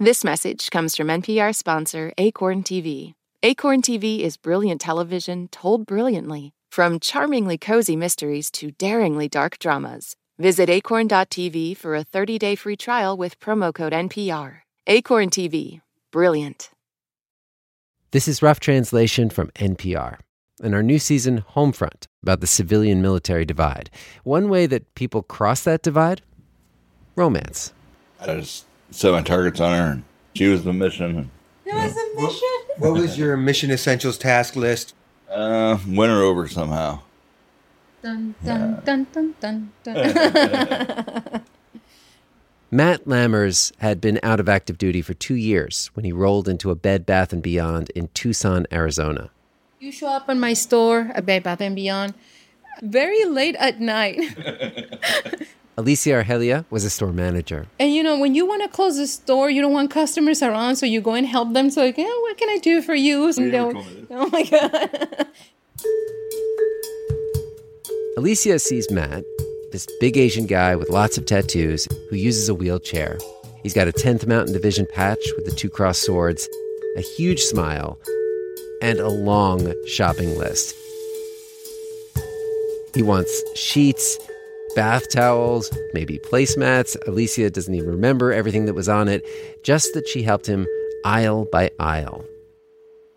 This message comes from NPR sponsor Acorn TV. Acorn TV is brilliant television told brilliantly, from charmingly cozy mysteries to daringly dark dramas. Visit acorn.tv for a 30 day free trial with promo code NPR. Acorn TV, brilliant. This is Rough Translation from NPR In our new season, Homefront, about the civilian military divide. One way that people cross that divide? Romance. I just set my targets on her, and she was the mission. It was a mission. What was your mission essentials task list? Uh, win her over somehow. Dun, dun, dun, dun, dun, dun. Matt Lammers had been out of active duty for two years when he rolled into a Bed Bath & Beyond in Tucson, Arizona. you show up in my store, a Bed Bath and Beyond, very late at night. Alicia Argelia was a store manager. And you know, when you want to close the store, you don't want customers around, so you go and help them. So like, yeah, what can I do for you? And you never they'll- told me this. oh my god. Alicia sees Matt, this big Asian guy with lots of tattoos who uses a wheelchair. He's got a 10th Mountain Division patch with the two cross swords, a huge smile, and a long shopping list. He wants sheets, bath towels, maybe placemats. Alicia doesn't even remember everything that was on it, just that she helped him aisle by aisle.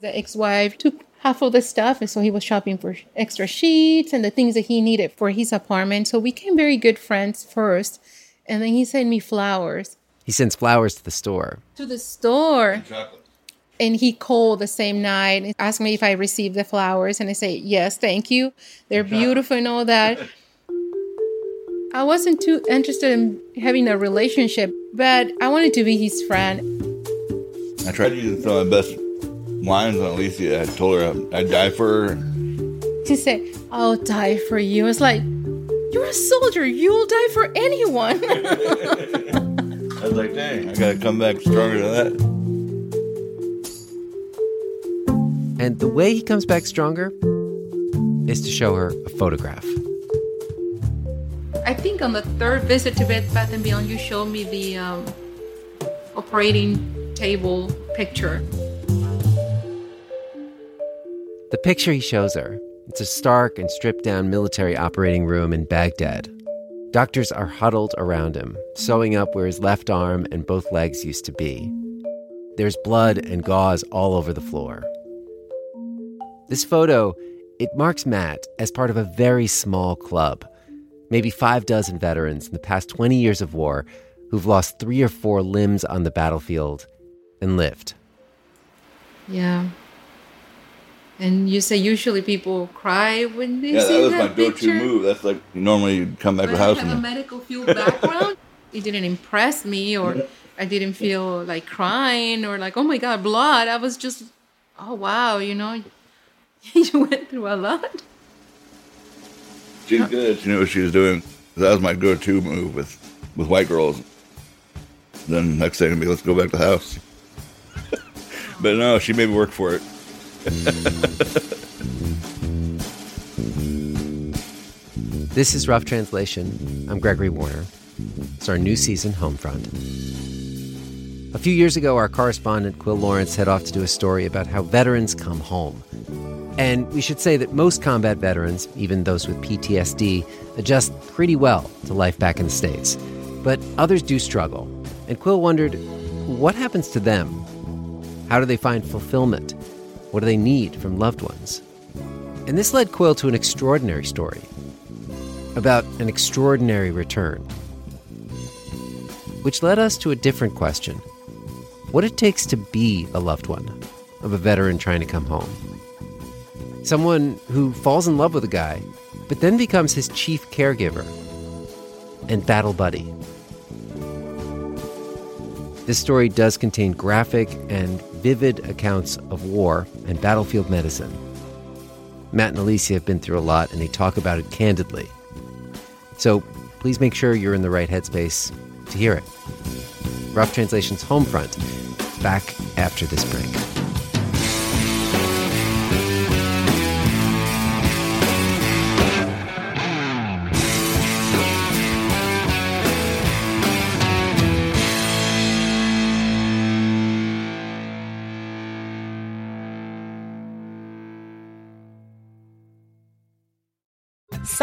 the ex-wife took half of the stuff and so he was shopping for extra sheets and the things that he needed for his apartment so we became very good friends first and then he sent me flowers He sends flowers to the store. to the store Chocolate. and he called the same night and asked me if i received the flowers and i say yes thank you they're beautiful and all that i wasn't too interested in having a relationship but i wanted to be his friend I tried to use some of my best lines on Alicia. I told her I'd die for her. She said, I'll die for you. It's like, you're a soldier. You'll die for anyone. I was like, dang, I gotta come back stronger than that. And the way he comes back stronger is to show her a photograph. I think on the third visit to Bed Bath & Beyond, you showed me the um, operating table picture. The picture he shows her, it's a stark and stripped down military operating room in Baghdad. Doctors are huddled around him, sewing up where his left arm and both legs used to be. There's blood and gauze all over the floor. This photo, it marks Matt as part of a very small club. Maybe five dozen veterans in the past 20 years of war who've lost three or four limbs on the battlefield and lived. Yeah. And you say usually people cry when they Yeah, see that Yeah, that was my go-to move. That's like normally you'd come back to But the I house have a medical field background. it didn't impress me, or I didn't feel like crying, or like, oh my god, blood. I was just, oh wow, you know, you went through a lot. She's good. She knew what she was doing. That was my go-to move with with white girls. Then next thing would be, let's go back to the house. but no, she made me work for it. This is Rough Translation. I'm Gregory Warner. It's our new season, Homefront. A few years ago, our correspondent Quill Lawrence set off to do a story about how veterans come home. And we should say that most combat veterans, even those with PTSD, adjust pretty well to life back in the States. But others do struggle. And Quill wondered what happens to them? How do they find fulfillment? What do they need from loved ones? And this led Quill to an extraordinary story about an extraordinary return. Which led us to a different question what it takes to be a loved one of a veteran trying to come home. Someone who falls in love with a guy, but then becomes his chief caregiver and battle buddy. This story does contain graphic and vivid accounts of war and battlefield medicine. Matt and Alicia have been through a lot and they talk about it candidly. So please make sure you're in the right headspace to hear it. Rough Translation's Homefront, back after this break.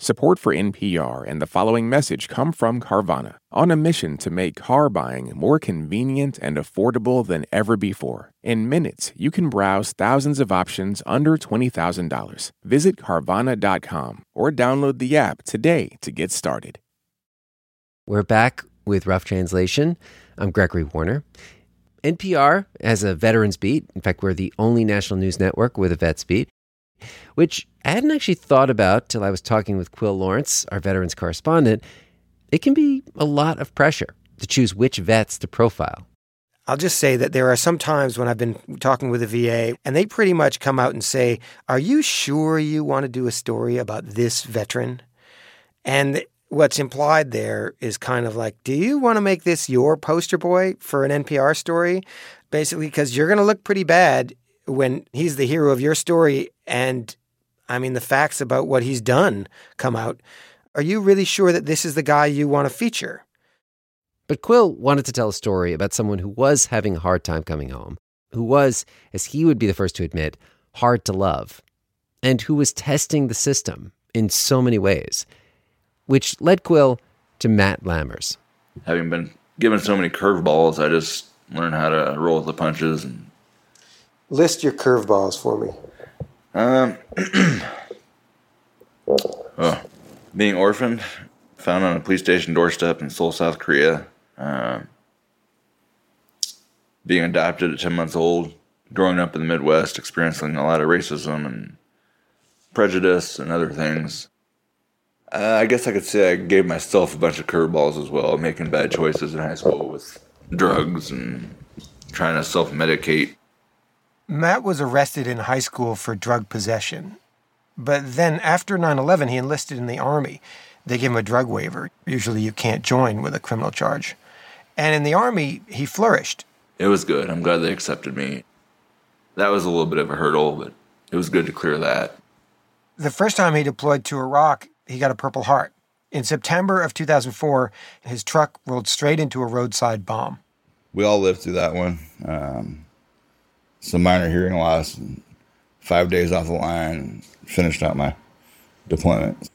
Support for NPR and the following message come from Carvana, on a mission to make car buying more convenient and affordable than ever before. In minutes, you can browse thousands of options under $20,000. Visit Carvana.com or download the app today to get started. We're back with Rough Translation. I'm Gregory Warner. NPR has a veterans beat. In fact, we're the only national news network with a vets beat which I hadn't actually thought about till I was talking with Quill Lawrence, our veterans correspondent. It can be a lot of pressure to choose which vets to profile. I'll just say that there are some times when I've been talking with the VA and they pretty much come out and say, Are you sure you want to do a story about this veteran? And what's implied there is kind of like, Do you want to make this your poster boy for an NPR story? Basically, because you're going to look pretty bad when he's the hero of your story and I mean the facts about what he's done come out, are you really sure that this is the guy you want to feature? But Quill wanted to tell a story about someone who was having a hard time coming home, who was, as he would be the first to admit, hard to love, and who was testing the system in so many ways, which led Quill to Matt Lammers. Having been given so many curveballs, I just learned how to roll with the punches and List your curveballs for me. Um, oh, being orphaned, found on a police station doorstep in Seoul, South Korea. Uh, being adopted at 10 months old, growing up in the Midwest, experiencing a lot of racism and prejudice and other things. Uh, I guess I could say I gave myself a bunch of curveballs as well, making bad choices in high school with drugs and trying to self medicate Matt was arrested in high school for drug possession. But then after 9 11, he enlisted in the Army. They gave him a drug waiver. Usually you can't join with a criminal charge. And in the Army, he flourished. It was good. I'm glad they accepted me. That was a little bit of a hurdle, but it was good to clear that. The first time he deployed to Iraq, he got a Purple Heart. In September of 2004, his truck rolled straight into a roadside bomb. We all lived through that one. Um, some minor hearing loss, and five days off the line, finished out my deployment.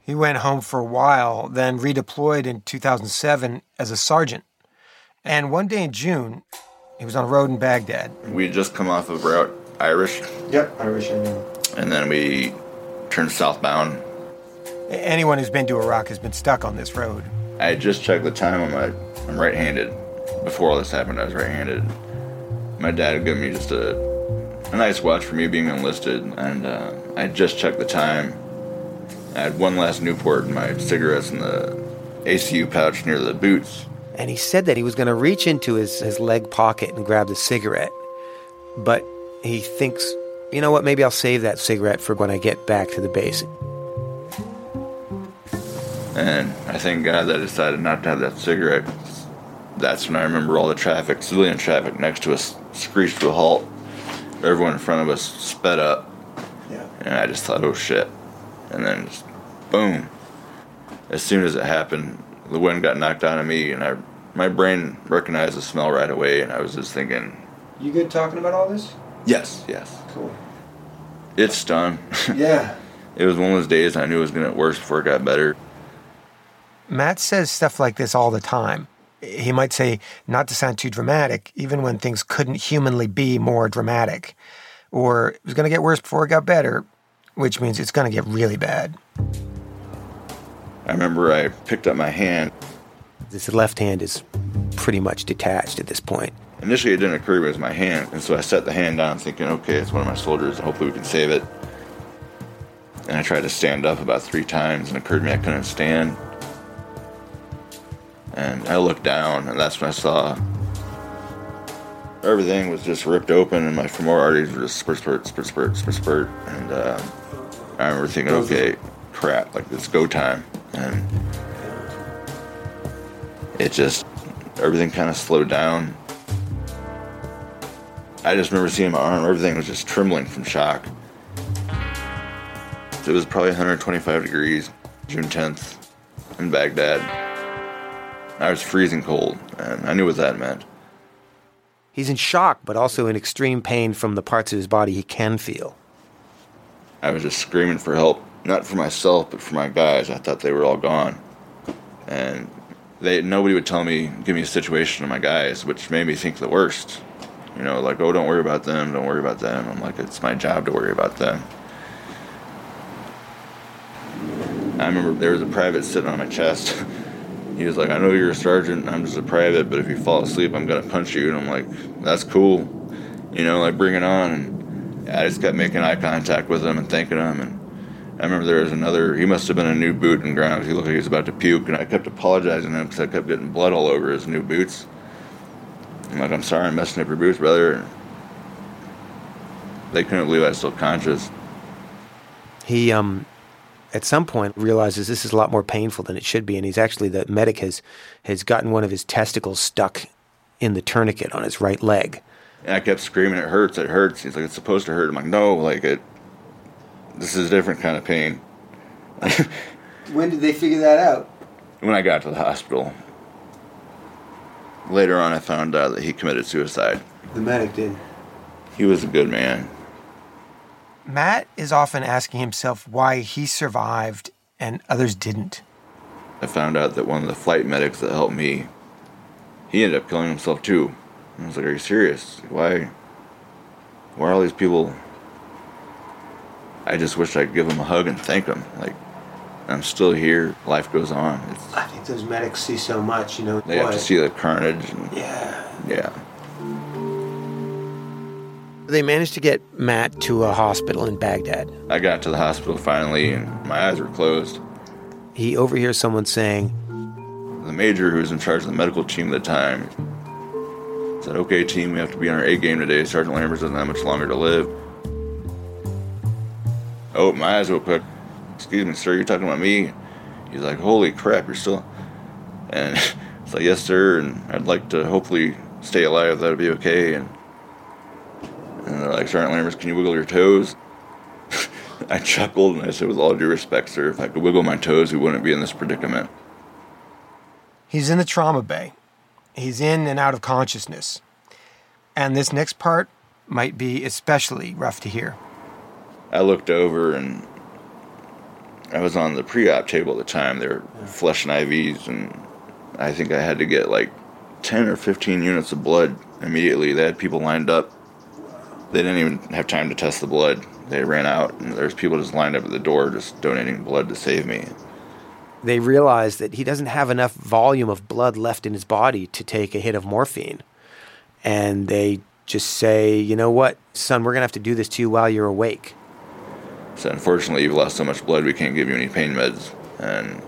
He went home for a while, then redeployed in 2007 as a sergeant. And one day in June, he was on a road in Baghdad. We had just come off of route Irish. Yep, Irish. Indian. And then we turned southbound. Anyone who's been to Iraq has been stuck on this road. I just checked the time on my. I'm right-handed. Before all this happened, I was right-handed my dad had given me just a, a nice watch for me being enlisted, and uh, I just checked the time. I had one last Newport and my cigarettes in the ACU pouch near the boots. And he said that he was going to reach into his, his leg pocket and grab the cigarette. But he thinks, you know what, maybe I'll save that cigarette for when I get back to the base. And I thank God that I decided not to have that cigarette. That's when I remember all the traffic, civilian traffic next to us screeched to a halt. Everyone in front of us sped up. Yeah. And I just thought, oh shit. And then just boom. As soon as it happened, the wind got knocked out of me, and I, my brain recognized the smell right away, and I was just thinking. You good talking about all this? Yes, yes. Cool. It's done. Yeah. it was one of those days I knew it was going to get worse before it got better. Matt says stuff like this all the time he might say, not to sound too dramatic, even when things couldn't humanly be more dramatic. Or it was going to get worse before it got better, which means it's going to get really bad. I remember I picked up my hand. This left hand is pretty much detached at this point. Initially, it didn't occur to me it was my hand, and so I set the hand down thinking, okay, it's one of my soldiers, and hopefully we can save it. And I tried to stand up about three times, and it occurred to me I couldn't stand. And I looked down, and that's when I saw everything was just ripped open, and my femoral arteries were just spurt, spurt, spurt, spurt, spurt, spurt. And uh, I remember thinking, okay, crap, like it's go time. And it just, everything kind of slowed down. I just remember seeing my arm, everything was just trembling from shock. It was probably 125 degrees, June 10th, in Baghdad. I was freezing cold, and I knew what that meant. He's in shock, but also in extreme pain from the parts of his body he can feel. I was just screaming for help, not for myself, but for my guys. I thought they were all gone. And they nobody would tell me, give me a situation of my guys, which made me think the worst. You know, like, oh, don't worry about them, don't worry about them. I'm like, it's my job to worry about them. I remember there was a private sitting on my chest. he was like, I know you're a sergeant, I'm just a private, but if you fall asleep, I'm gonna punch you. And I'm like, that's cool. You know, like, bring it on. And I just kept making eye contact with him and thanking him. And I remember there was another, he must have been a new boot in ground. He looked like he was about to puke. And I kept apologizing to him because I kept getting blood all over his new boots. I'm like, I'm sorry I'm messing up your boots, brother. They couldn't believe I was still conscious. He um at some point realizes this is a lot more painful than it should be and he's actually the medic has has gotten one of his testicles stuck in the tourniquet on his right leg. And I kept screaming, "It hurts! It hurts!" He's like, "It's supposed to hurt." I'm like, "No, like it. This is a different kind of pain." when did they figure that out? When I got to the hospital. Later on, I found out that he committed suicide. The medic did. He was a good man. Matt is often asking himself why he survived and others didn't. I found out that one of the flight medics that helped me, he ended up killing himself too. And I was like, "Are you serious? Why? Why are all these people?" I just wish I could give him a hug and thank him. Like, I'm still here. Life goes on. It's, I think those medics see so much, you know. they have to see the carnage. And, Yeah. yeah. They managed to get Matt to a hospital in Baghdad. I got to the hospital finally, and my eyes were closed. He overhears someone saying, The major, who was in charge of the medical team at the time, said, "Okay, team, we have to be on our A game today. Sergeant Lambert doesn't have much longer to live." Oh, my eyes real quick. Excuse me, sir. You're talking about me? He's like, "Holy crap, you're still." And it's like, "Yes, sir." And I'd like to hopefully stay alive. That'd be okay. And and they're like, Sergeant Lambert, can you wiggle your toes? I chuckled and I said, with all due respect, sir, if I could wiggle my toes, we wouldn't be in this predicament. He's in the trauma bay. He's in and out of consciousness. And this next part might be especially rough to hear. I looked over and I was on the pre-op table at the time. They were flushing IVs, and I think I had to get like 10 or 15 units of blood immediately. They had people lined up. They didn't even have time to test the blood. They ran out, and there's people just lined up at the door just donating blood to save me. They realize that he doesn't have enough volume of blood left in his body to take a hit of morphine. And they just say, you know what, son, we're going to have to do this to you while you're awake. So unfortunately, you've lost so much blood, we can't give you any pain meds. And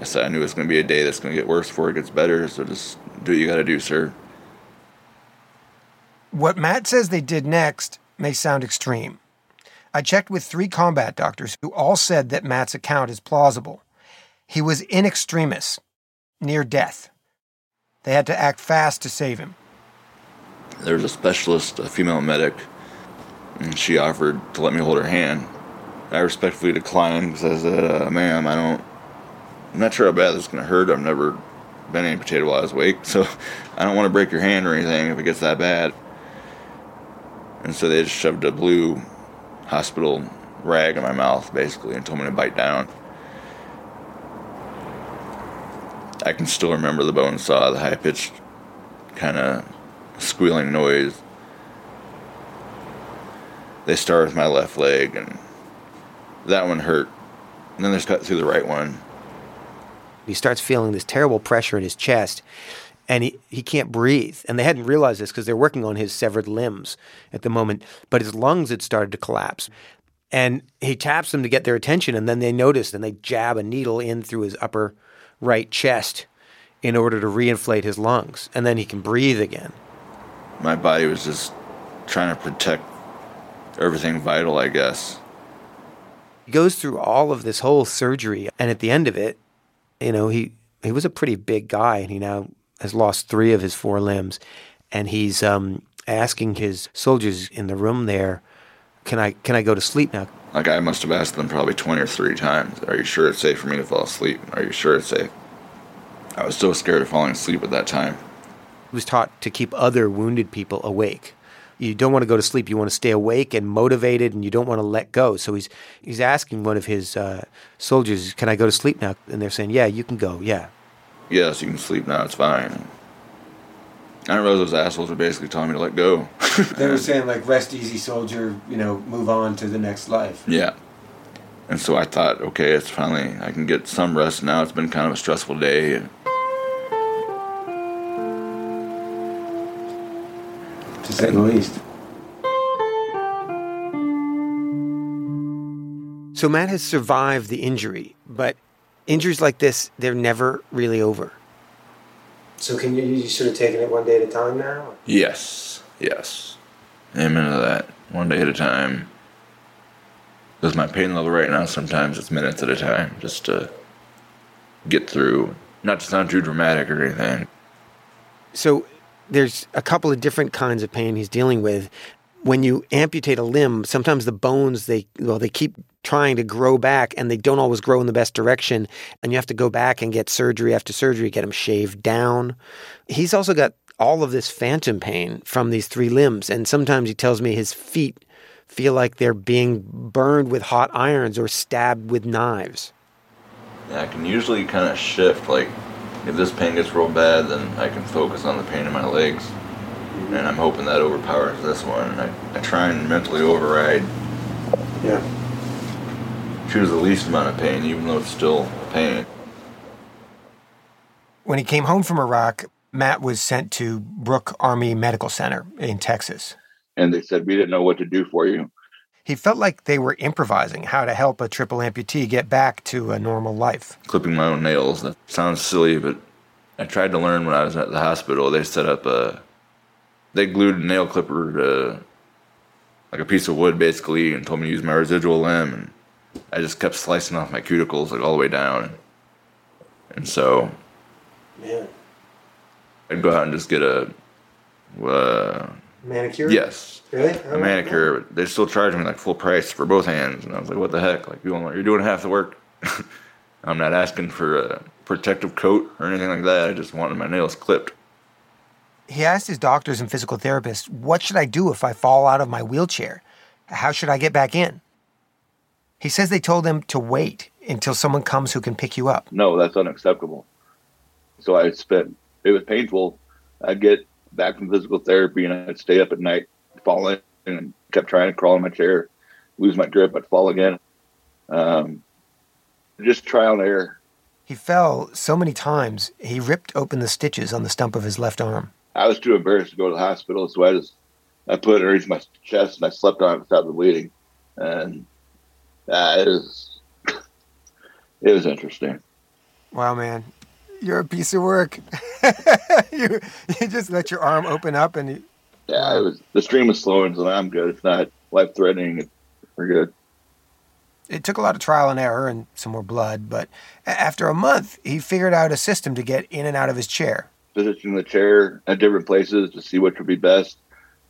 I said I knew it was going to be a day that's going to get worse before it gets better. So just do what you got to do, sir. What Matt says they did next may sound extreme. I checked with three combat doctors who all said that Matt's account is plausible. He was in extremis, near death. They had to act fast to save him. There was a specialist, a female medic, and she offered to let me hold her hand. I respectfully declined because I said, uh, "Ma'am, I don't. I'm not sure how bad this is going to hurt. I've never been amputated while I was awake, so I don't want to break your hand or anything if it gets that bad." And so they just shoved a blue hospital rag in my mouth, basically, and told me to bite down. I can still remember the bone saw, the high pitched kind of squealing noise. They start with my left leg, and that one hurt. And then they cut through the right one. He starts feeling this terrible pressure in his chest and he, he can't breathe. And they hadn't realized this because they're working on his severed limbs at the moment, but his lungs had started to collapse. And he taps them to get their attention, and then they notice and they jab a needle in through his upper right chest in order to reinflate his lungs. And then he can breathe again. My body was just trying to protect everything vital, I guess. He goes through all of this whole surgery, and at the end of it, you know, he, he was a pretty big guy, and he now has lost three of his four limbs, and he's um, asking his soldiers in the room there, "Can I can I go to sleep now?" Like I must have asked them probably 20 or 30 times, "Are you sure it's safe for me to fall asleep? Are you sure it's safe?" I was so scared of falling asleep at that time. He was taught to keep other wounded people awake. You don't want to go to sleep. You want to stay awake and motivated, and you don't want to let go. So he's he's asking one of his uh, soldiers, "Can I go to sleep now?" And they're saying, "Yeah, you can go. Yeah." Yes, you can sleep now. It's fine. I didn't realize those assholes were basically telling me to let go. they were saying like, "Rest easy, soldier. You know, move on to the next life." Yeah. And so I thought, okay, it's finally I can get some rest now. It's been kind of a stressful day. To say the least. So Matt has survived the injury, but injuries like this, they're never really over. So can you you should have taken it one day at a time now? Yes, yes. Amen to that. One day at a time. Because my pain level right now, sometimes it's minutes at a time, just to get through. Not to sound too dramatic or anything. So there's a couple of different kinds of pain he's dealing with. When you amputate a limb, sometimes the bones they well they keep trying to grow back and they don't always grow in the best direction and you have to go back and get surgery after surgery get them shaved down. He's also got all of this phantom pain from these three limbs and sometimes he tells me his feet feel like they're being burned with hot irons or stabbed with knives. Yeah, I can usually kind of shift. Like, if this pain gets real bad, then I can focus on the pain in my legs. And I'm hoping that overpowers this one. I, I try and mentally override. Yeah. Choose the least amount of pain, even though it's still pain. When he came home from Iraq, Matt was sent to Brooke Army Medical Center in Texas. And they said, We didn't know what to do for you. He felt like they were improvising how to help a triple amputee get back to a normal life. Clipping my own nails. That sounds silly, but I tried to learn when I was at the hospital. They set up a. They glued a nail clipper to like a piece of wood basically and told me to use my residual limb. And I just kept slicing off my cuticles like all the way down. And so Man. I'd go out and just get a. Uh, Manicure? yes. Really? a manicure. But they still charge me like full price for both hands, and I was like, "What the heck? Like you you're doing half the work." I'm not asking for a protective coat or anything like that. I just wanted my nails clipped. He asked his doctors and physical therapists, What should I do if I fall out of my wheelchair? How should I get back in? He says they told him to wait until someone comes who can pick you up. No, that's unacceptable. So I spent. It was painful. I'd get back from physical therapy, and I'd stay up at night, fall in, and kept trying to crawl in my chair, lose my grip, I'd fall again. Um, just trial and error. He fell so many times, he ripped open the stitches on the stump of his left arm. I was too embarrassed to go to the hospital, so I just I put it underneath my chest and I slept on it without the bleeding, and uh, it was it was interesting. Wow, man, you're a piece of work. you you just let your arm open up and you, Yeah, it was the stream was slowing, so I'm good. It's not life threatening. We're good. it took a lot of trial and error and some more blood, but after a month, he figured out a system to get in and out of his chair. Positioning the chair at different places to see which would be best,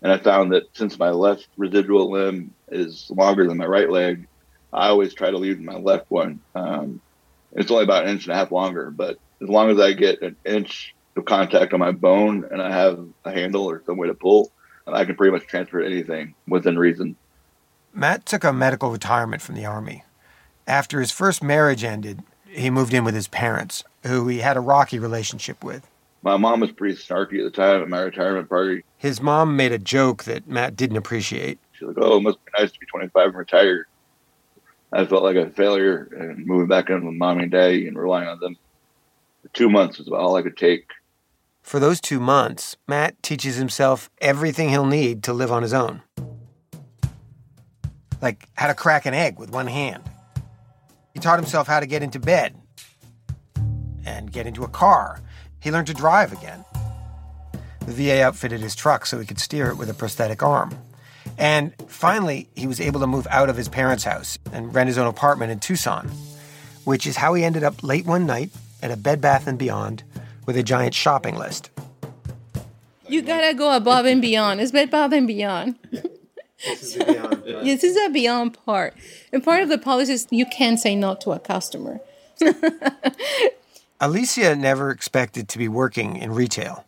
and I found that since my left residual limb is longer than my right leg, I always try to leave my left one. Um, it's only about an inch and a half longer, but as long as I get an inch of contact on my bone and I have a handle or some way to pull, I can pretty much transfer anything within reason. Matt took a medical retirement from the Army. After his first marriage ended, he moved in with his parents, who he had a rocky relationship with. My mom was pretty snarky at the time at my retirement party. His mom made a joke that Matt didn't appreciate. She's like, "Oh, it must be nice to be 25 and retired." I felt like a failure and moving back in with mommy and daddy and relying on them. For two months was all I could take. For those two months, Matt teaches himself everything he'll need to live on his own. Like how to crack an egg with one hand. He taught himself how to get into bed and get into a car. He learned to drive again. The VA outfitted his truck so he could steer it with a prosthetic arm. And finally, he was able to move out of his parents' house and rent his own apartment in Tucson, which is how he ended up late one night at a Bed Bath and Beyond with a giant shopping list. You gotta go above and beyond. It's above and beyond. This is the beyond. This is a beyond part. And part of the policy is you can't say no to a customer. Alicia never expected to be working in retail.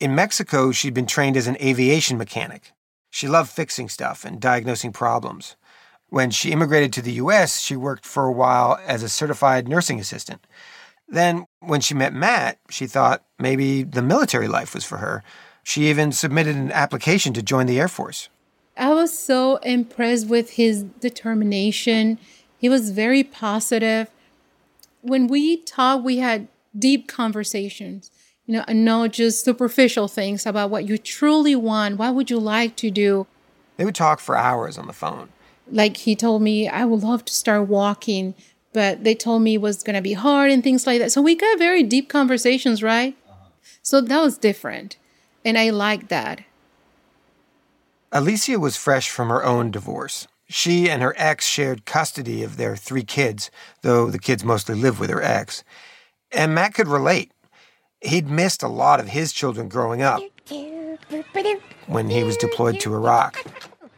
In Mexico, she'd been trained as an aviation mechanic. She loved fixing stuff and diagnosing problems. When she immigrated to the US, she worked for a while as a certified nursing assistant. Then, when she met Matt, she thought maybe the military life was for her. She even submitted an application to join the Air Force. I was so impressed with his determination. He was very positive. When we talked, we had deep conversations, you know, and not just superficial things about what you truly want. What would you like to do? They would talk for hours on the phone. Like he told me, I would love to start walking, but they told me it was going to be hard and things like that. So we got very deep conversations, right? Uh-huh. So that was different. And I liked that. Alicia was fresh from her own divorce. She and her ex shared custody of their three kids, though the kids mostly lived with her ex. And Matt could relate. He'd missed a lot of his children growing up when he was deployed to Iraq.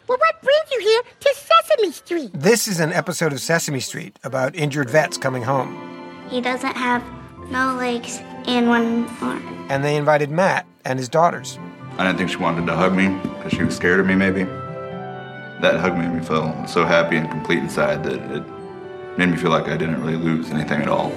Well, what brings you here to Sesame Street? This is an episode of Sesame Street about injured vets coming home. He doesn't have no legs and one arm. And they invited Matt and his daughters. I didn't think she wanted to hug me because she was scared of me, maybe. That hug made me feel so happy and complete inside that it made me feel like I didn't really lose anything at all.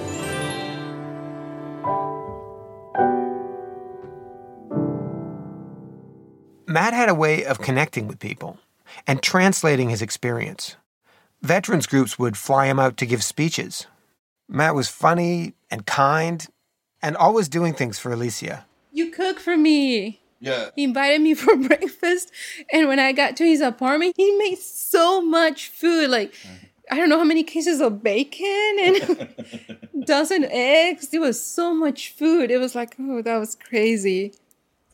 Matt had a way of connecting with people and translating his experience. Veterans groups would fly him out to give speeches. Matt was funny and kind and always doing things for Alicia. You cook for me. Yeah. He invited me for breakfast. And when I got to his apartment, he made so much food. Like, I don't know how many cases of bacon and dozen eggs. It was so much food. It was like, oh, that was crazy.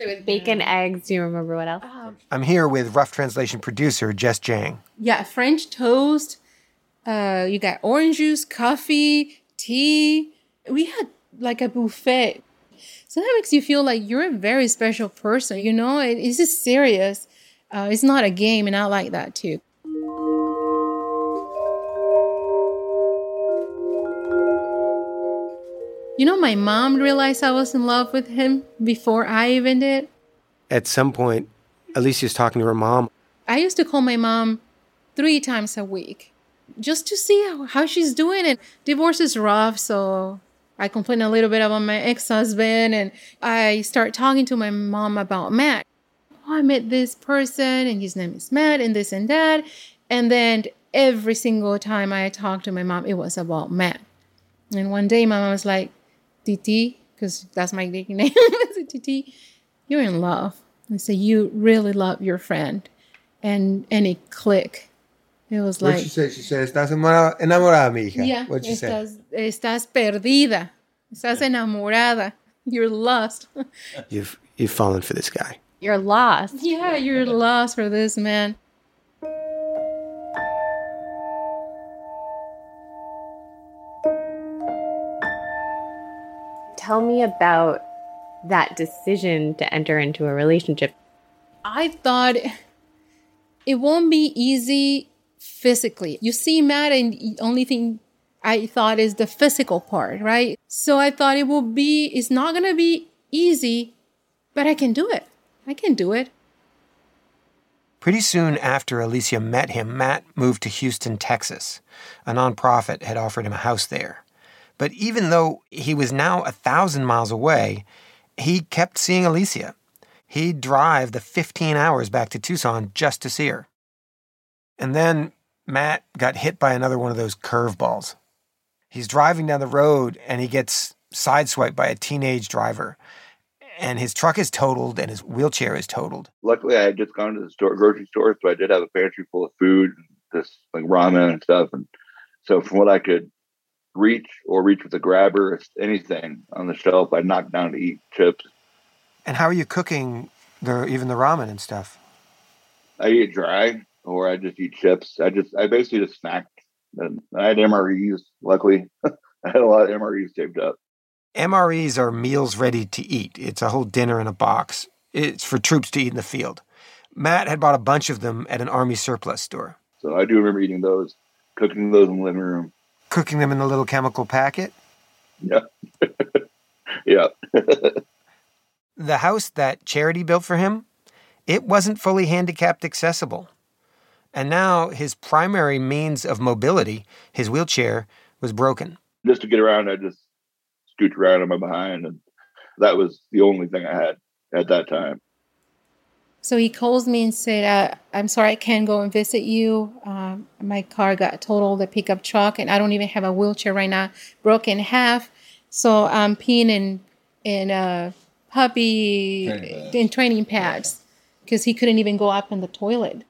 So with bacon, eggs, do you remember what else? I'm here with Rough Translation producer Jess Jiang. Yeah, French toast. Uh, you got orange juice, coffee, tea. We had like a buffet. So that makes you feel like you're a very special person. You know, it, it's just serious. Uh, it's not a game, and I like that too. You know, my mom realized I was in love with him before I even did. At some point, Alicia's talking to her mom. I used to call my mom three times a week just to see how, how she's doing. And divorce is rough, so I complain a little bit about my ex husband, and I start talking to my mom about Matt. Oh, I met this person, and his name is Matt, and this and that. And then every single time I talked to my mom, it was about Matt. And one day, my mom was like, Titi, because that's my nickname. I Titi, you're in love. I said, you really love your friend. And and it clicked. It was like, What'd she say? She said, Estás enamorada, enamorada mi hija. yeah, What'd she say? estás, estás perdida. Estás enamorada. You're lost. You've, you've fallen for this guy. You're lost. yeah, you're lost for this man. Tell me about that decision to enter into a relationship. I thought it won't be easy physically. You see Matt, and the only thing I thought is the physical part, right? So I thought it will be, it's not going to be easy, but I can do it. I can do it. Pretty soon after Alicia met him, Matt moved to Houston, Texas. A nonprofit had offered him a house there. But even though he was now a thousand miles away, he kept seeing Alicia. He'd drive the 15 hours back to Tucson just to see her. And then Matt got hit by another one of those curveballs. He's driving down the road and he gets sideswiped by a teenage driver. And his truck is totaled and his wheelchair is totaled. Luckily, I had just gone to the store, grocery store, so I did have a pantry full of food, this like ramen and stuff. And so, from what I could reach or reach with a grabber, anything on the shelf, I knock down to eat chips. And how are you cooking the even the ramen and stuff? I eat dry, or I just eat chips. I just, I basically just snacked. And I had MREs. Luckily, I had a lot of MREs taped up. MREs are meals ready to eat. It's a whole dinner in a box. It's for troops to eat in the field. Matt had bought a bunch of them at an army surplus store. So I do remember eating those, cooking those in the living room. Cooking them in the little chemical packet? Yeah. yeah. the house that Charity built for him, it wasn't fully handicapped accessible. And now his primary means of mobility, his wheelchair, was broken. Just to get around, I just scooched around on my behind, and that was the only thing I had at that time. So he calls me and said, uh, "I'm sorry, I can't go and visit you. Um, my car got totaled, the pickup truck, and I don't even have a wheelchair right now, broken in half. So I'm peeing in in a puppy training in training pads because he couldn't even go up in the toilet."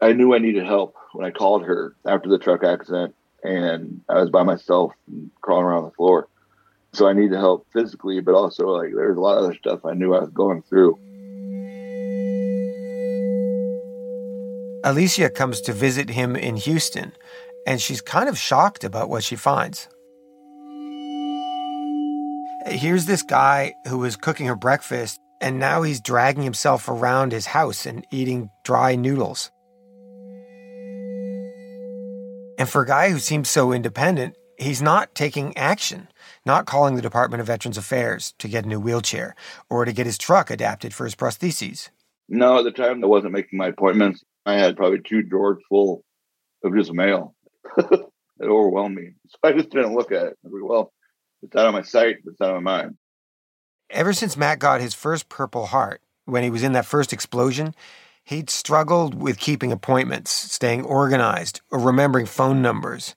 I knew I needed help when I called her after the truck accident, and I was by myself crawling around the floor. So I needed help physically, but also like there's a lot of other stuff I knew I was going through. Alicia comes to visit him in Houston, and she's kind of shocked about what she finds. Here's this guy who was cooking her breakfast, and now he's dragging himself around his house and eating dry noodles. And for a guy who seems so independent, he's not taking action, not calling the Department of Veterans Affairs to get a new wheelchair or to get his truck adapted for his prostheses. No, at the time I wasn't making my appointments. I had probably two drawers full of just mail. it overwhelmed me. So I just didn't look at it. I well, it's out of my sight, it's out of my mind. Ever since Matt got his first Purple Heart, when he was in that first explosion, He'd struggled with keeping appointments, staying organized, or remembering phone numbers.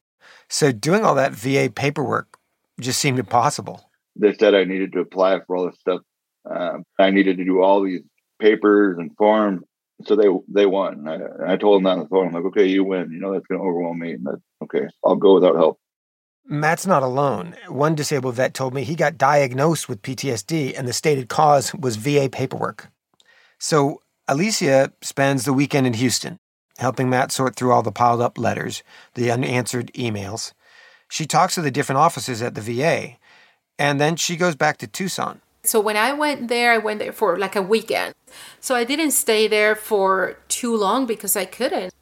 So doing all that VA paperwork just seemed impossible. They said I needed to apply for all this stuff. Um, I needed to do all these papers and forms. So they they won. I, I told them that on the phone. I'm like, okay, you win. You know that's going to overwhelm me. And that's okay. I'll go without help. Matt's not alone. One disabled vet told me he got diagnosed with PTSD, and the stated cause was VA paperwork. So Alicia spends the weekend in Houston, helping Matt sort through all the piled up letters, the unanswered emails. She talks to the different offices at the VA, and then she goes back to Tucson. So when I went there, I went there for like a weekend. So I didn't stay there for too long because I couldn't.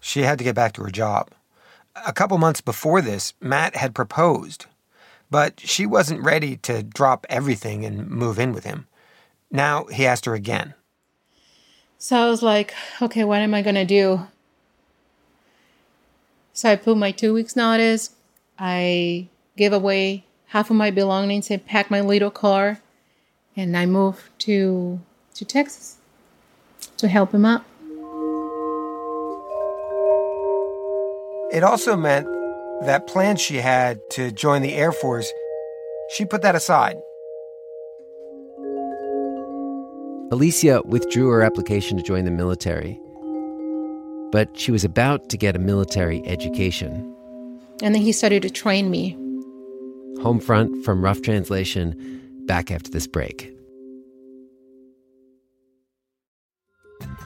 She had to get back to her job. A couple months before this, Matt had proposed, but she wasn't ready to drop everything and move in with him. Now he asked her again. So I was like, okay, what am I going to do? So I put my two weeks notice. I gave away half of my belongings and packed my little car. And I moved to, to Texas to help him out. It also meant that plan she had to join the Air Force, she put that aside Alicia withdrew her application to join the military, but she was about to get a military education. And then he started to train me. Homefront from Rough Translation, back after this break.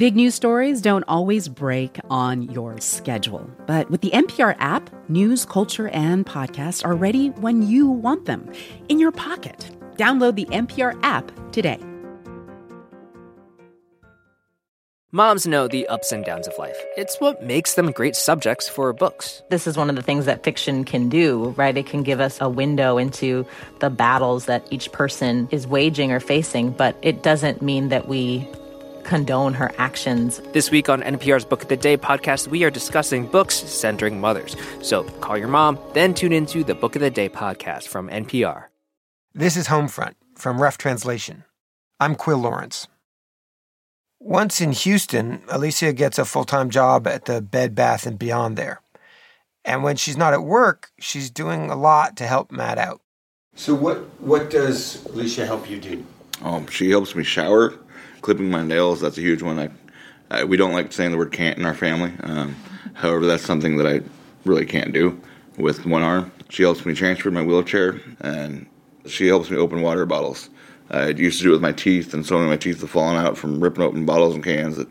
Big news stories don't always break on your schedule. But with the NPR app, news, culture, and podcasts are ready when you want them in your pocket. Download the NPR app today. Moms know the ups and downs of life. It's what makes them great subjects for books. This is one of the things that fiction can do, right? It can give us a window into the battles that each person is waging or facing, but it doesn't mean that we condone her actions. This week on NPR's Book of the Day podcast, we are discussing books centering mothers. So call your mom, then tune into the Book of the Day podcast from NPR. This is Homefront from Rough Translation. I'm Quill Lawrence. Once in Houston, Alicia gets a full time job at the Bed Bath and Beyond there. And when she's not at work, she's doing a lot to help Matt out. So what what does Alicia help you do? Um, she helps me shower clipping my nails, that's a huge one. I, I, we don't like saying the word can't in our family. Um, However, that's something that I really can't do with one arm. She helps me transfer my wheelchair, and she helps me open water bottles. I used to do it with my teeth, and so many of my teeth have fallen out from ripping open bottles and cans that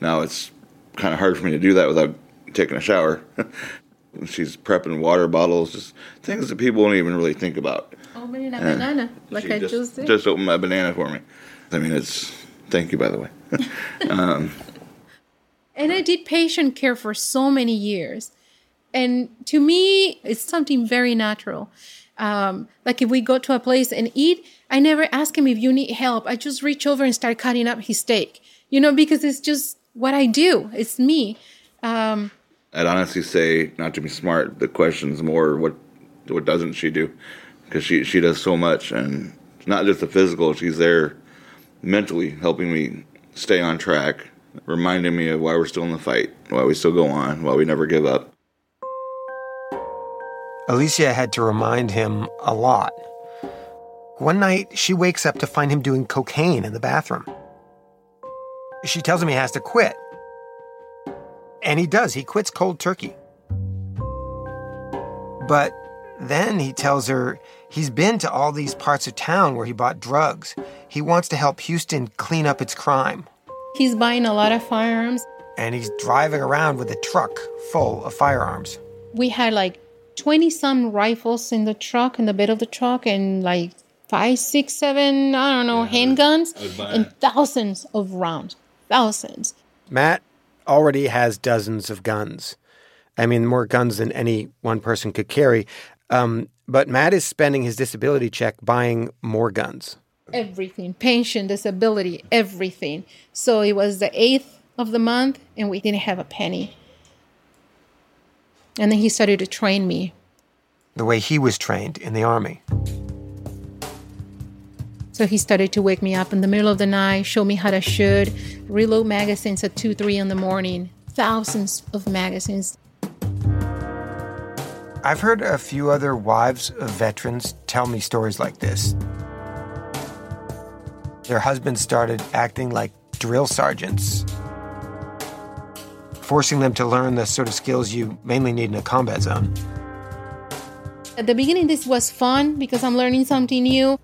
now it's kind of hard for me to do that without taking a shower. She's prepping water bottles, just things that people don't even really think about. Opening a banana, like I just, just just opened my banana for me. I mean, it's thank you, by the way. um, And I did patient care for so many years. And to me, it's something very natural. Um, like if we go to a place and eat, I never ask him if you need help. I just reach over and start cutting up his steak, you know, because it's just what I do. It's me. Um, I'd honestly say, not to be smart, the question's more what what doesn't she do? Because she she does so much, and it's not just the physical. She's there mentally helping me stay on track, reminding me of why we're still in the fight, why we still go on, why we never give up. Alicia had to remind him a lot. One night, she wakes up to find him doing cocaine in the bathroom. She tells him he has to quit. And he does. He quits cold turkey. But then he tells her he's been to all these parts of town where he bought drugs. He wants to help Houston clean up its crime. he's buying a lot of firearms. And he's driving around with a truck full of firearms. We had like 20 some rifles in the truck, in the bed of the truck, and like five, six, seven, I don't know, handguns, and thousands of rounds. Thousands. Matt already has dozens of guns. I mean, more guns than any one person could carry. Um, but Matt is spending his disability check buying more guns. everything pension disability everything. So it was the 8th of the month and we didn't have a penny. And then he started to train me. The way he was trained in the Army. so he started to wake me up in the middle of the night show me how to shoot reload magazines at 2 3 in the morning. Thousands of magazines I've heard a few other wives of veterans tell me stories like this. Their husbands started acting like drill sergeants, forcing them to learn the sort of skills you mainly need in a combat zone. at the beginning this was fun because i'm learning something new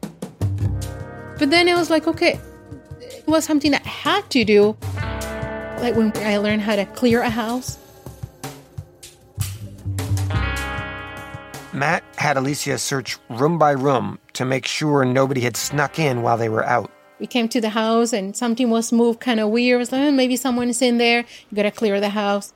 but then it was like okay it was something i had to do like when i learned how to clear a house Matt had Alicia search room by room to make sure nobody had snuck in while they were out. we came to the house and something was moved kind of weird. I was like, oh, maybe someone is in there. You gotta clear the house.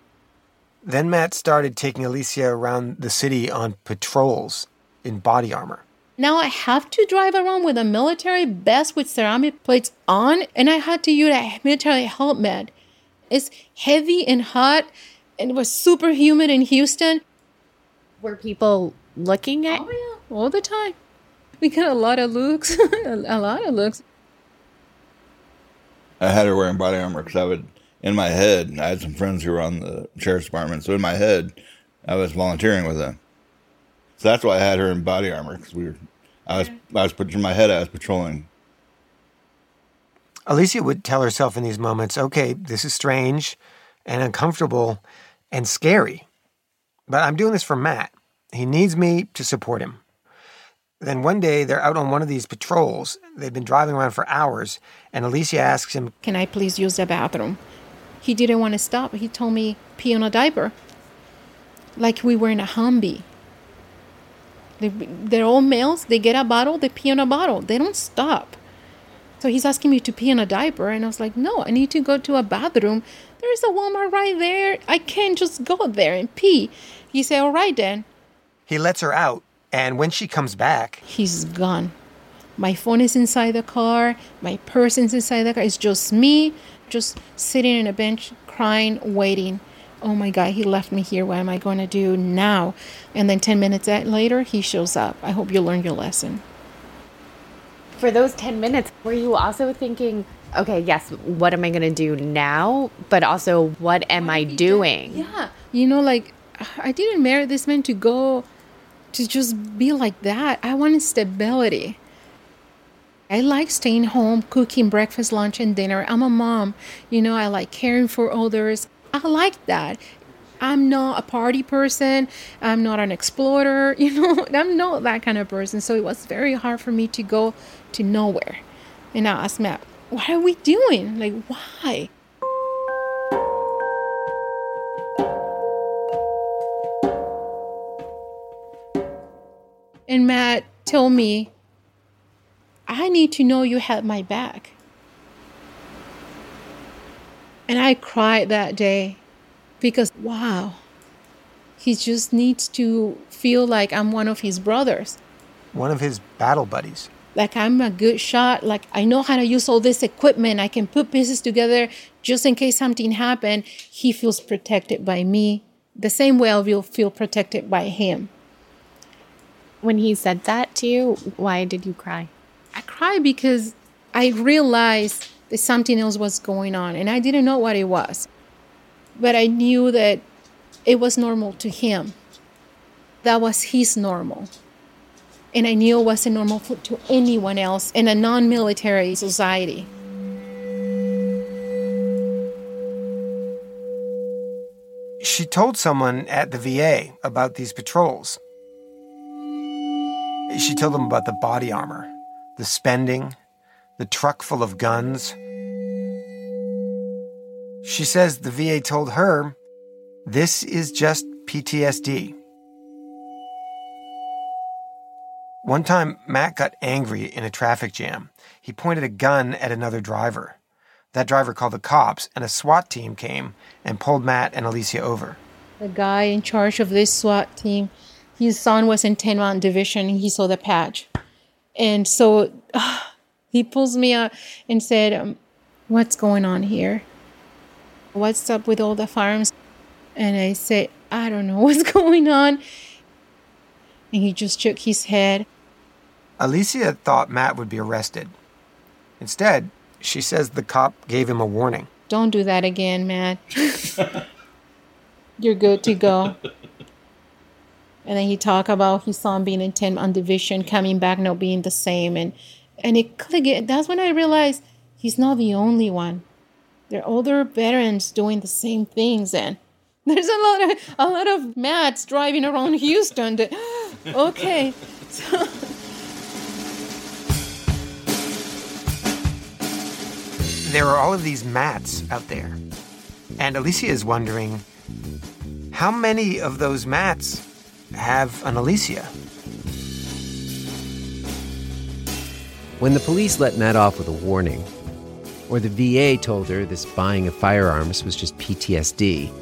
Then Matt started taking Alicia around the city on patrols in body armor. Now I have to drive around with a military vest with ceramic plates on, and I had to use a military helmet. It's heavy and hot, and it was super humid in Houston. Were people looking at Oh yeah, all the time. We got a lot of looks, a lot of looks. I had her wearing body armor because I would, in my head, I had some friends who were on the sheriff's department, so in my head, I was volunteering with them. So that's why I had her in body armor because we were, I was, I was put in my head, I was patrolling. Alicia would tell herself in these moments, okay, this is strange and uncomfortable and scary, but I'm doing this for Matt. He needs me to support him. Then one day they're out on one of these patrols. They've been driving around for hours, and Alicia asks him, Can I please use the bathroom? He didn't want to stop. He told me pee on a diaper, like we were in a Humvee. They, they're all males. They get a bottle. They pee on a bottle. They don't stop. So he's asking me to pee on a diaper, and I was like, No, I need to go to a bathroom. There's a Walmart right there. I can't just go there and pee. He said, All right then. He lets her out, and when she comes back, He's gone. My phone is inside the car. My purse is inside the car. It's just me, just sitting in a bench, crying, waiting. Oh my God, he left me here. What am I going to do now? And then 10 minutes later, he shows up. I hope you learned your lesson. For those 10 minutes, were you also thinking, okay, yes, what am I going to do now? But also, what am I doing? Yeah. You know, like, I didn't marry this man to go to just be like that. I wanted stability. I like staying home, cooking breakfast, lunch, and dinner. I'm a mom. You know, I like caring for others. I like that. I'm not a party person. I'm not an explorer. You know, I'm not that kind of person. So it was very hard for me to go to nowhere. And I asked Matt, what are we doing? Like, why? And Matt told me, I need to know you had my back. And I cried that day because, wow, he just needs to feel like I'm one of his brothers. One of his battle buddies. Like I'm a good shot. Like I know how to use all this equipment. I can put pieces together just in case something happened. He feels protected by me the same way I will feel protected by him. When he said that to you, why did you cry? I cried because I realized that something else was going on and I didn't know what it was. But I knew that it was normal to him. That was his normal. And I knew it wasn't normal for, to anyone else in a non military society. She told someone at the VA about these patrols. She told them about the body armor, the spending, the truck full of guns. She says the VA told her this is just PTSD. One time, Matt got angry in a traffic jam. He pointed a gun at another driver. That driver called the cops, and a SWAT team came and pulled Matt and Alicia over. The guy in charge of this SWAT team, his son was in 10 Mountain Division. He saw the patch. And so uh, he pulls me up and said, um, What's going on here? What's up with all the farms? And I said, I don't know what's going on. And he just shook his head. Alicia thought Matt would be arrested. Instead, she says the cop gave him a warning. Don't do that again, Matt. You're good to go. And then he talked about his son being in 10 on division, coming back, not being the same. And and it clicked. That's when I realized he's not the only one. There are other veterans doing the same things. And there's a lot of a lot of Matts driving around Houston. That, okay. So, there are all of these mats out there. And Alicia is wondering how many of those mats have an Alicia? When the police let Matt off with a warning, or the VA told her this buying of firearms was just PTSD,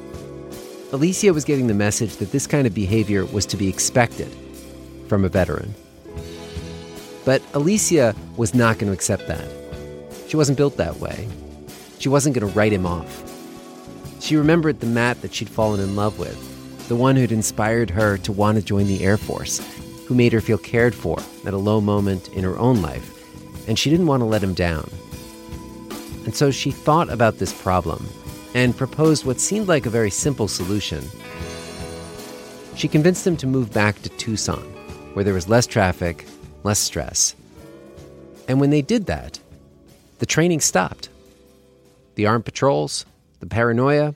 Alicia was getting the message that this kind of behavior was to be expected from a veteran. But Alicia was not going to accept that. She wasn't built that way. She wasn't going to write him off. She remembered the Matt that she'd fallen in love with, the one who'd inspired her to want to join the Air Force, who made her feel cared for at a low moment in her own life, and she didn't want to let him down. And so she thought about this problem and proposed what seemed like a very simple solution. She convinced him to move back to Tucson, where there was less traffic, less stress. And when they did that, the training stopped. The armed patrols, the paranoia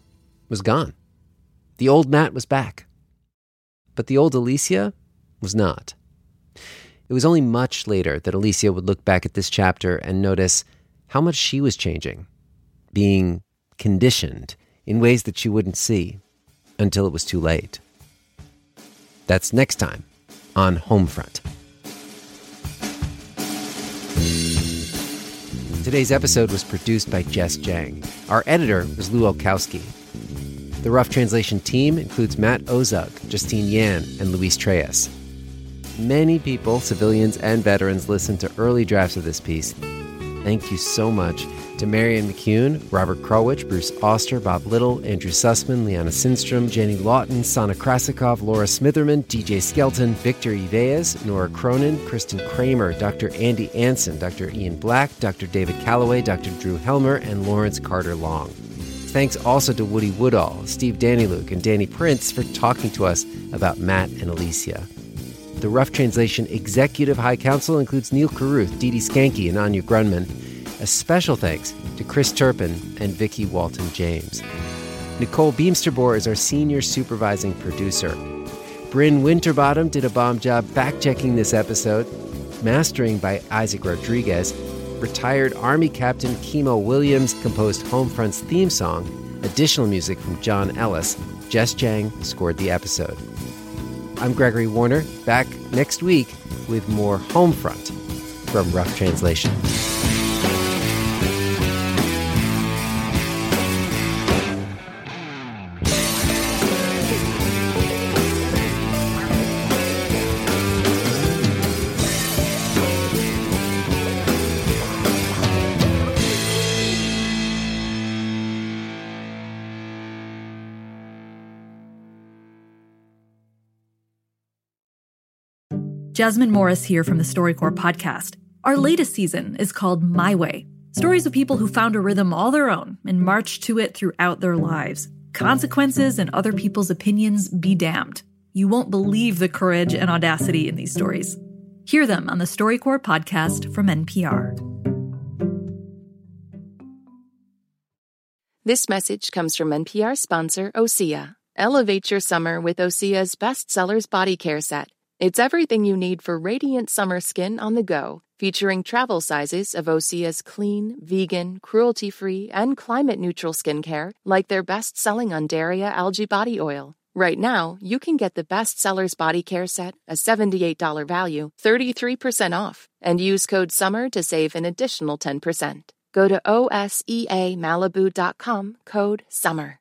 was gone. The old Matt was back. But the old Alicia was not. It was only much later that Alicia would look back at this chapter and notice how much she was changing, being conditioned in ways that she wouldn't see until it was too late. That's next time on Homefront. Today's episode was produced by Jess Jiang. Our editor was Lu Olkowski. The Rough Translation team includes Matt Ozug, Justine Yan, and Luis Trelles. Many people, civilians and veterans, listened to early drafts of this piece. Thank you so much to Marianne McCune, Robert Krulwich, Bruce Auster, Bob Little, Andrew Sussman, Liana Simstrom, Jenny Lawton, Sana Krasikov, Laura Smitherman, DJ Skelton, Victor Iveas, Nora Cronin, Kristen Kramer, Dr. Andy Anson, Dr. Ian Black, Dr. David Calloway, Dr. Drew Helmer, and Lawrence Carter Long. Thanks also to Woody Woodall, Steve Danyluk, and Danny Prince for talking to us about Matt and Alicia. The Rough Translation Executive High Council includes Neal Carruth, Dee Dee Skanke, and Anya Grundmann. A special thanks to Chris Turpin and Vicki Walton James. Nicole Beemsterboer is our senior supervising producer. Bryn Winterbottom did a bomb job fact checking this episode, mastering by Isaac Rodriguez. Retired Army Captain Kimo Williams composed Homefront's theme song. Additional music from John Ellis. Jess Jiang scored the episode. I'm Gregory Warner, back next week with more Homefront from Rough Translation. Jasmine Morris here from the StoryCorps podcast. Our latest season is called My Way stories of people who found a rhythm all their own and marched to it throughout their lives. Consequences and other people's opinions be damned. You won't believe the courage and audacity in these stories. Hear them on the StoryCorps podcast from NPR. This message comes from NPR sponsor Osea. Elevate your summer with Osea's bestsellers body care set. It's everything you need for radiant summer skin on the go, featuring travel sizes of Osea's clean, vegan, cruelty free, and climate neutral skincare, like their best selling Undaria algae body oil. Right now, you can get the best sellers body care set, a $78 value, 33% off, and use code SUMMER to save an additional 10%. Go to OSEAMalibu.com, code SUMMER.